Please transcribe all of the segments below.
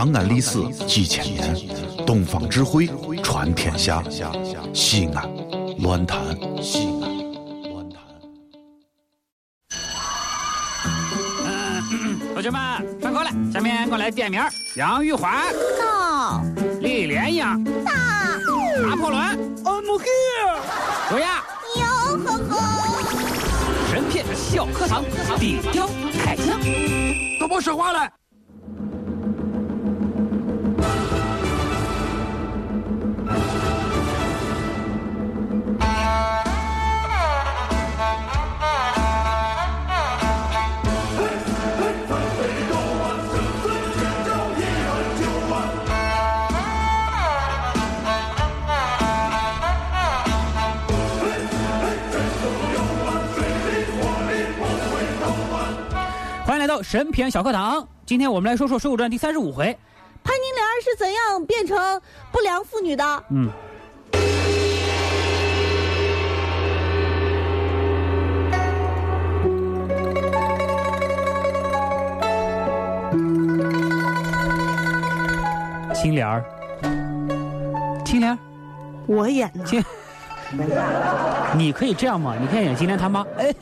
长安历史几千年，东方智慧传天下。西安，乱谈西安，乱谈。同学们上课了，下面我来点名：杨玉环、到李莲英、大拿破仑、I'm here。卓雅。哟呵呵，神片小课堂，底雕开讲。都别说话了。到神篇小课堂。今天我们来说说《水浒传》第三十五回。潘金莲是怎样变成不良妇女的？嗯，青莲儿，青莲儿，我演的，青，你可以这样吗？你可以演金莲他妈。哎，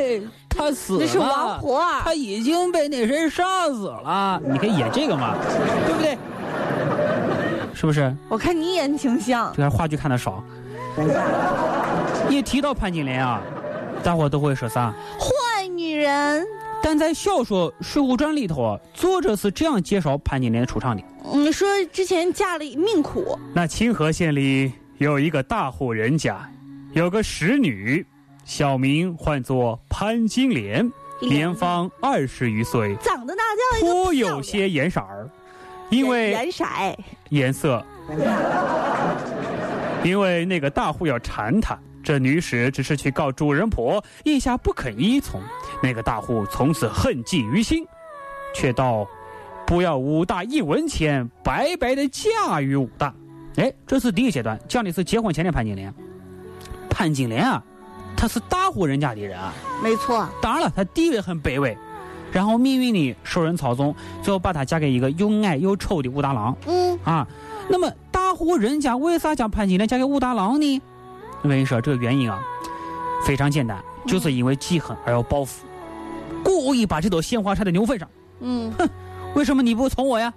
他死了，那是王婆儿他已经被那谁杀死了。你可以演这个嘛，对不对？是不是？我看你演挺像。这个话剧看的少。一提到潘金莲啊，大伙都会说啥？坏女人，但在小说《水浒传》里头啊，作者是这样介绍潘金莲出场的：嗯，说之前嫁了命苦，那清河县里有一个大户人家，有个使女，小名唤作潘金莲，年方二十余岁，长得那叫颇有些颜色儿，因为颜色，颜色，因为那个大户要缠她，这女使只是去告主人婆，一下不肯依从，那个大户从此恨记于心，却道不要武大一文钱，白白的嫁与武大。哎，这是第一阶段，讲的是结婚前的潘金莲。潘金莲啊，她是大户人家的人啊，没错，当然了，他地位很卑微。然后命运里受人操纵，最后把她嫁给一个又矮又丑的武大郎。嗯，啊，那么大户人家为啥将潘金莲嫁给武大郎呢？我跟你说，这个原因啊，非常简单，就是因为记恨而要报复，故意把这朵鲜花插在牛粪上。嗯，哼为什么你不从我呀？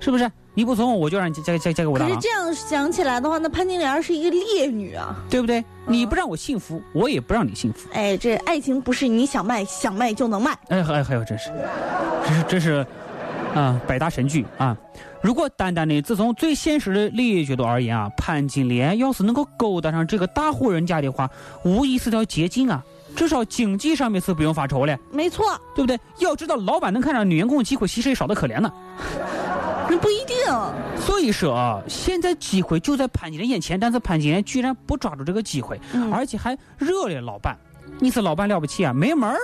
是不是？你不从我，我就让你嫁嫁嫁嫁给我大郎，可是这样想起来的话，那潘金莲是一个烈女啊。对不对？你不让我幸福，我也不让你幸福。哎，这爱情不是你想卖想卖就能卖。哎，还还有，真是，这是这是，啊，百搭神剧啊！如果单单的自从最现实的利益角度而言啊，潘金莲要是能够勾搭上这个大户人家的话，无疑是条捷径啊！至少经济上面是不用发愁了，没错，对不对？要知道，老板能看上女员工的机会其实也少得可怜呢。那不一定。所以说啊，现在机会就在潘金莲眼前，但是潘金莲居然不抓住这个机会，嗯而且还惹了老板。你是老板了不起啊？没门儿！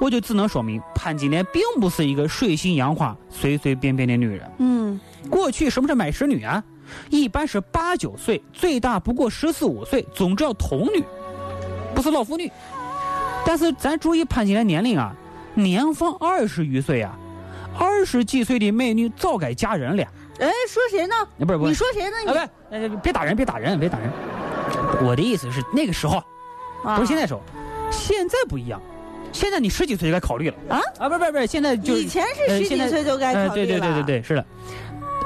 我就只能说明，潘金莲并不是一个水性杨花、随随便便的女人。嗯，过去什么是买使女啊？一般是八九岁，最大不过十四五岁，总之要童女，不是老妇女。但是咱注意潘金莲年龄啊，年方二十余岁啊，二十几岁的美女早该嫁人了。哎，说谁呢？啊，不是不是你说谁呢？你别打人，别打人，别打人。我的意思是那个时候，啊不是现在时候，现在不一样。现在你十几岁就该考虑了啊啊！不是不是不是，现在就以前是十几岁就该呃考虑了。对对对对对，是的。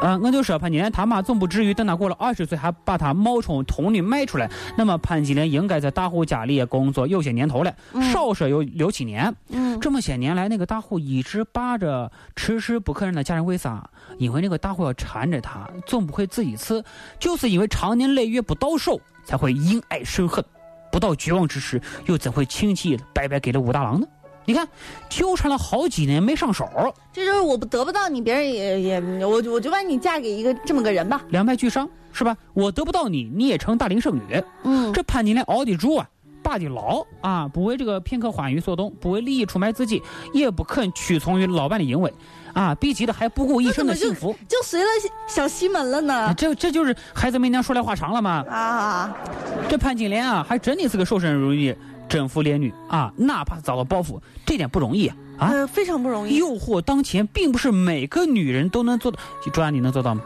啊，我就说潘金莲他妈总不至于等他过了二十岁还把他冒充童女卖出来。那么潘金莲应该在大户家里也工作有些年头了，少说有六七年。嗯，这么些年来，那个大户一直霸着，迟迟不肯让她嫁人，为啥？因为那个大户要缠着他，总不会自己吃，就是因为长年累月不到手，才会因爱生恨，不到绝望之时，又怎会轻易白白给了武大郎呢？你看，纠缠了好几年没上手，这就是我不得不到你，别人也也我我就把你嫁给一个这么个人吧。两败俱伤，是吧？我得不到你，你也成大龄剩女，嗯，这潘金莲熬得住啊，霸得牢啊，不为这个片刻欢愉所动，不为利益出卖自己，也不肯屈从于老板的淫威，啊，逼急了还不顾一生的幸福。就随了小西门了呢。这这就是孩子没娘说来话长了嘛。啊，这潘金莲啊，还真的是个守身如玉，征服烈女啊，哪怕找到包袱，这点不容易啊！啊，呃，非常不容易。诱惑当前，并不是每个女人都能做到。朱安，你能做到吗？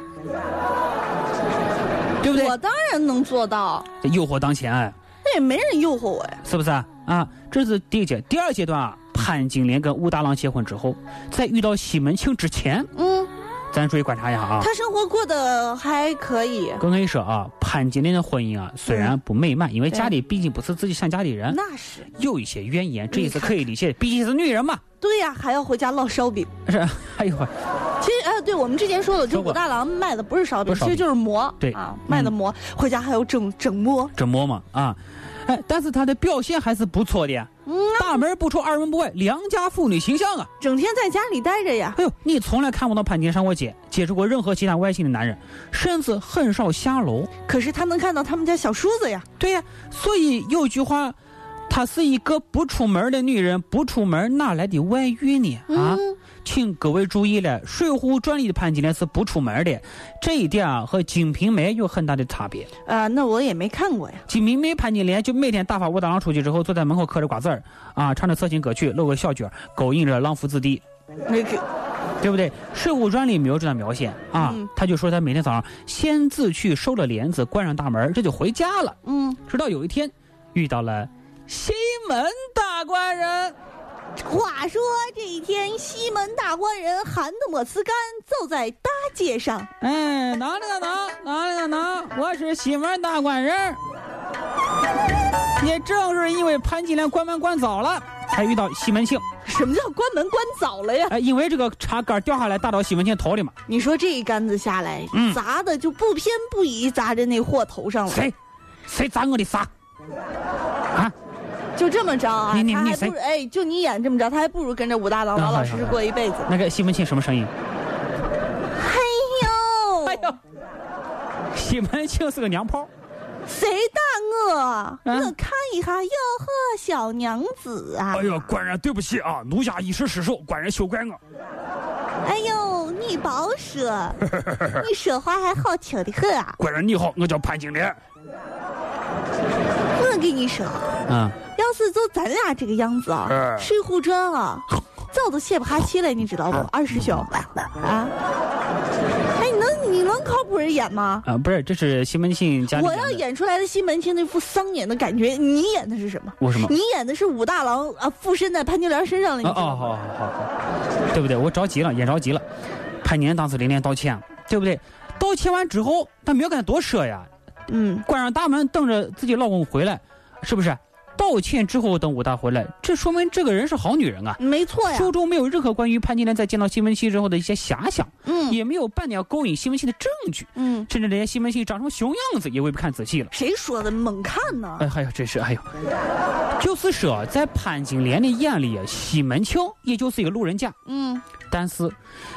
对不对？我当然能做到，这诱惑当前，哎，那也没人诱惑我呀。是不是啊？啊，这是第一阶，第二阶段啊，潘金莲跟武大郎结婚之后，在遇到西门庆之前，嗯，咱注意观察一下啊。他生活过得还可以，我跟你说啊，潘金莲的婚姻啊，虽然不美满，因为家里毕竟不是自己想家里人，那是有一些怨言，这也是可以理解的，毕竟是女人嘛。对呀，还要回家烙烧饼。是，哎呦我，其实哎，对我们之前说的，这武大郎卖的不是烧饼，其实就是馍。对啊，卖的馍，回家还要整整馍。蒸馍嘛啊，哎，但是他的表现还是不错的大门不出二门不迈，良家妇女形象啊。整天在家里待着呀。哎呦，你从来看不到潘金莲上过街，接触过任何其他外姓的男人，甚至很少下楼。可是他能看到他们家小叔子呀。对呀，所以有句话，她是一个不出门的女人，不出门哪来的外遇呢？啊，嗯请各位注意了，《水浒传》里的潘金莲是不出门的，这一点啊和《金瓶梅》有很大的差别。啊，那我也没看过呀。《金瓶梅》潘金莲就每天打发武大郎出去之后，坐在门口嗑着瓜子儿，啊，唱着色情歌曲，露个小脚，勾引着浪夫子弟。那个，对不对？《水浒传》里没有这段描写啊，嗯他就说他每天早上先自去收了帘子，关上大门，这就回家了。嗯，直到有一天，遇到了西门大官人，话说这一天，西门大官人含的莫斯干，走在大街上。哎，哪里个哪，哪里个哪，我是西门大官人。也正是因为潘金莲关门关早了，才遇到西门庆。什么叫关门关早了呀？哎，因为这个茶杆掉下来打到西门庆头里嘛。你说这一杆子下来，嗯砸的就不偏不倚砸在那货头上了。谁？谁砸我的啥？啊？就这么着啊？你你你他还不如谁哎，就你演这么着，他还不如跟着武大郎啊老老实实过一辈子。那个西门庆什么声音？哎呦，哎呦，西门庆是个娘炮。谁打我？啊我看一下，哟呵，小娘子啊！哎呦，官人，对不起啊，奴家一时失手，官人休怪我。哎呦，你别说，你说话还好听的很啊！官人你好，我叫潘金莲。我跟你说，嗯，要是就咱俩这个样子啊，哎水浒传》啊，早都写不下去了，你知道不？二师兄啊，哎，你能你能靠谱人演吗？啊，不是，这是西门庆家里我要演出来的西门庆那副丧眼的感觉，你演的是什么？我什么？你演的是武大郎啊，附身在潘金莲身上了，你哦？好好好好，对不对？我着急了，演着急了。潘金莲当时连连道歉，对不对？道歉完之后，他没有跟他多说呀，嗯，关上大门等着自己老公回来，是不是？道歉之后等武大回来，这说明这个人是好女人啊。没错呀，书中没有任何关于潘金莲在见到西门庆之后的一些遐想，嗯也没有半点要勾引西门庆的证据，嗯，甚至连西门庆长成熊样子也未必看仔细了。谁说的？猛看呢？哎，还有真是，哎呦，就是说，在潘金莲的眼里，西门庆也就是一个路人甲。嗯，但是，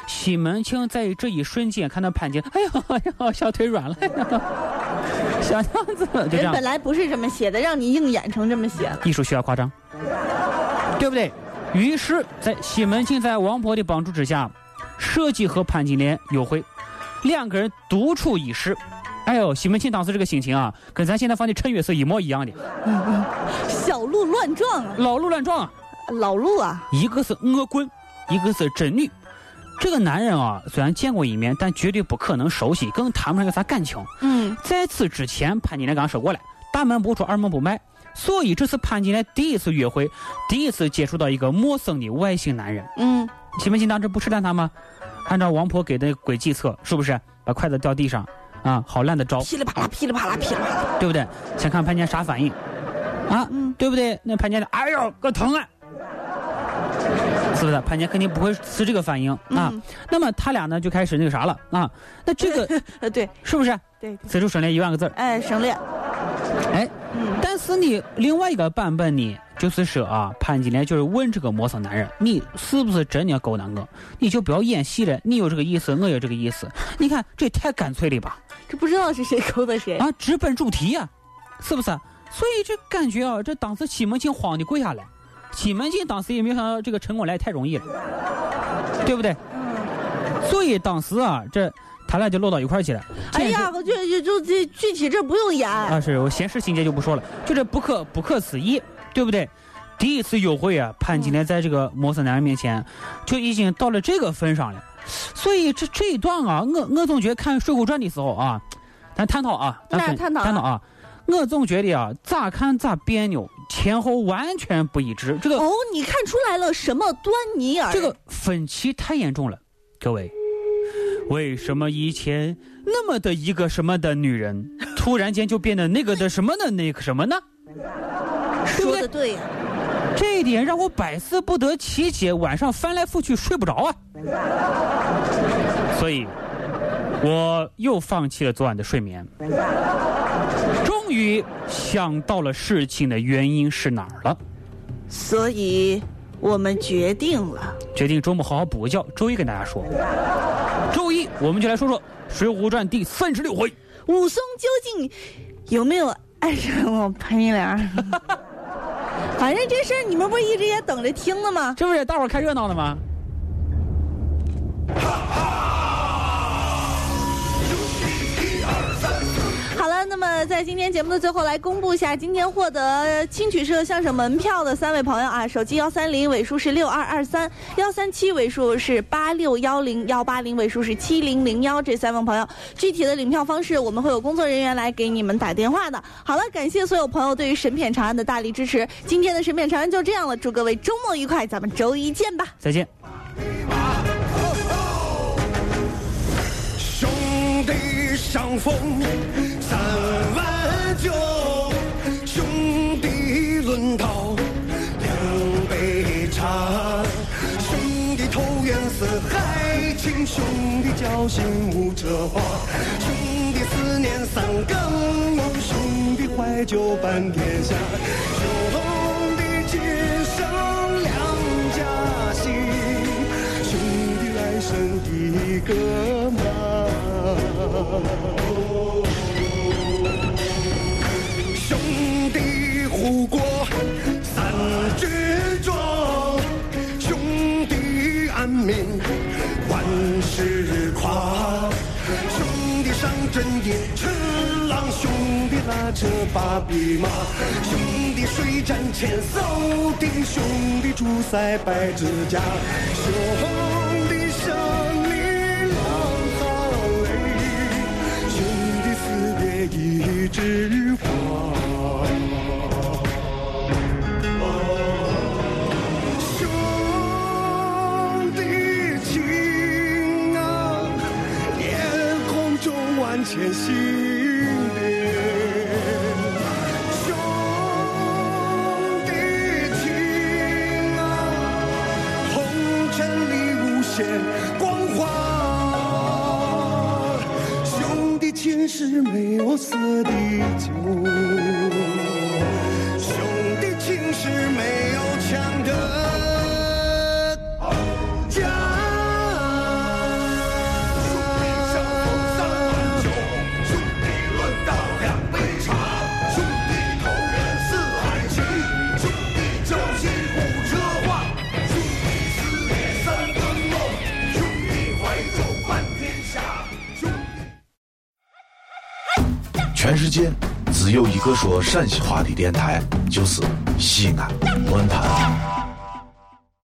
西门庆在这一瞬间看到潘金，哎呀哎呀，小腿软了，哎呀，小样子，就这样人本。来不是这么写的，让你硬演成这么写了。艺术需要夸张，对不对？于是，在西门庆在王婆的帮助之下，设计和潘金莲幽会，两个人独处一室。哎呦，西门庆当时这个心情啊，跟咱现在放的陈月色一模一样的，小鹿乱撞啊，老鹿乱撞啊。老鹿啊，一个是恶棍，一个是真女。这个男人啊，虽然见过一面，但绝对不可能熟悉，更谈不上有啥感情。嗯，在此之前，潘金莲刚说过了，大门不出二门不迈，所以这是潘金莲第一次约会，第一次接触到一个陌生的外姓男人。嗯，西门庆当时不试探他吗？按照王婆给的轨计策，是不是把筷子掉地上，啊，好烂的招，噼里啪啦，噼里啪啦，噼里啪啦。对不对？先看潘金莲啥反应，啊，嗯对不对？那潘金莲，哎呦，个疼啊！是不是？潘金莲肯定不会是这个反应啊。嗯那么他俩呢就开始那个啥了啊？那这个 呃，对是不是对，此处省略一万个字儿？哎，省略。哎，嗯，但是你另外一个版本呢，就是说啊，潘金莲就是问这个陌生男人，你是不是真的要勾搭我？你就不要演戏了，你有这个意思，我有这个意思。你看这也太干脆了吧？这不知道是谁勾的谁。啊，直奔主题呀、是不是？所以这感觉啊，这当时西门庆慌的跪下来，西门庆当时也没有想到这个陈功来太容易了，对不对？嗯，所以当时啊，这他俩就落到一块儿去了。哎呀，我就就就这具体这不用演。啊，是我闲事情节就不说了，就这不可不可思议，对不对？第一次约会啊，潘金莲在这个陌生男人面前就已经到了这个份上了，所以这这一段啊，我我总觉得看《水浒传》的时候啊，咱探讨啊，咱探讨探讨啊，我总觉得啊，咋看咋别扭，前后完全不一致，这个哦，你看出来了什么端倪啊？这个分歧太严重了，各位，为什么以前那么的一个什么的女人，突然间就变得那个的什么的那个什么呢？说的？对呀、这一点让我百思不得其解，晚上翻来覆去睡不着啊。所以，我又放弃了昨晚的睡眠。终于想到了事情的原因是哪儿了，所以我们决定了。决定周末好好补个觉，周一跟大家说。周一我们就来说说《水浒传》第三十六回。武松究竟有没有爱上我潘金莲？反正这事儿你们不是一直也等着听呢吗？这不是大伙儿看热闹的吗？那么在今天节目的最后，来公布一下今天获得青曲社相声门票的三位朋友啊，手机幺三零尾数是六二二三，幺三七尾数是八六幺零，幺八零尾数是七零零幺，这三位朋友具体的领票方式，我们会有工作人员来给你们打电话的。好了，感谢所有朋友对于神片长安的大力支持，今天的神片长安就这样了，祝各位周末愉快，咱们周一见吧。再见。相逢三碗酒，兄弟论道两杯茶。兄弟投缘似海情，兄弟交心无遮话。兄弟思念三更梦，兄弟怀旧伴天下。兄弟今生两家心。兄弟来生一个妈。兄弟护国三军壮，兄弟安民万事夸。兄弟上阵迎赤狼，兄弟拉车把匹马，兄弟水战千艘艇，兄弟出塞百支甲，兄之光，兄弟情啊，天空中万千星。只有一个说陕西话的电台，就是西安论坛。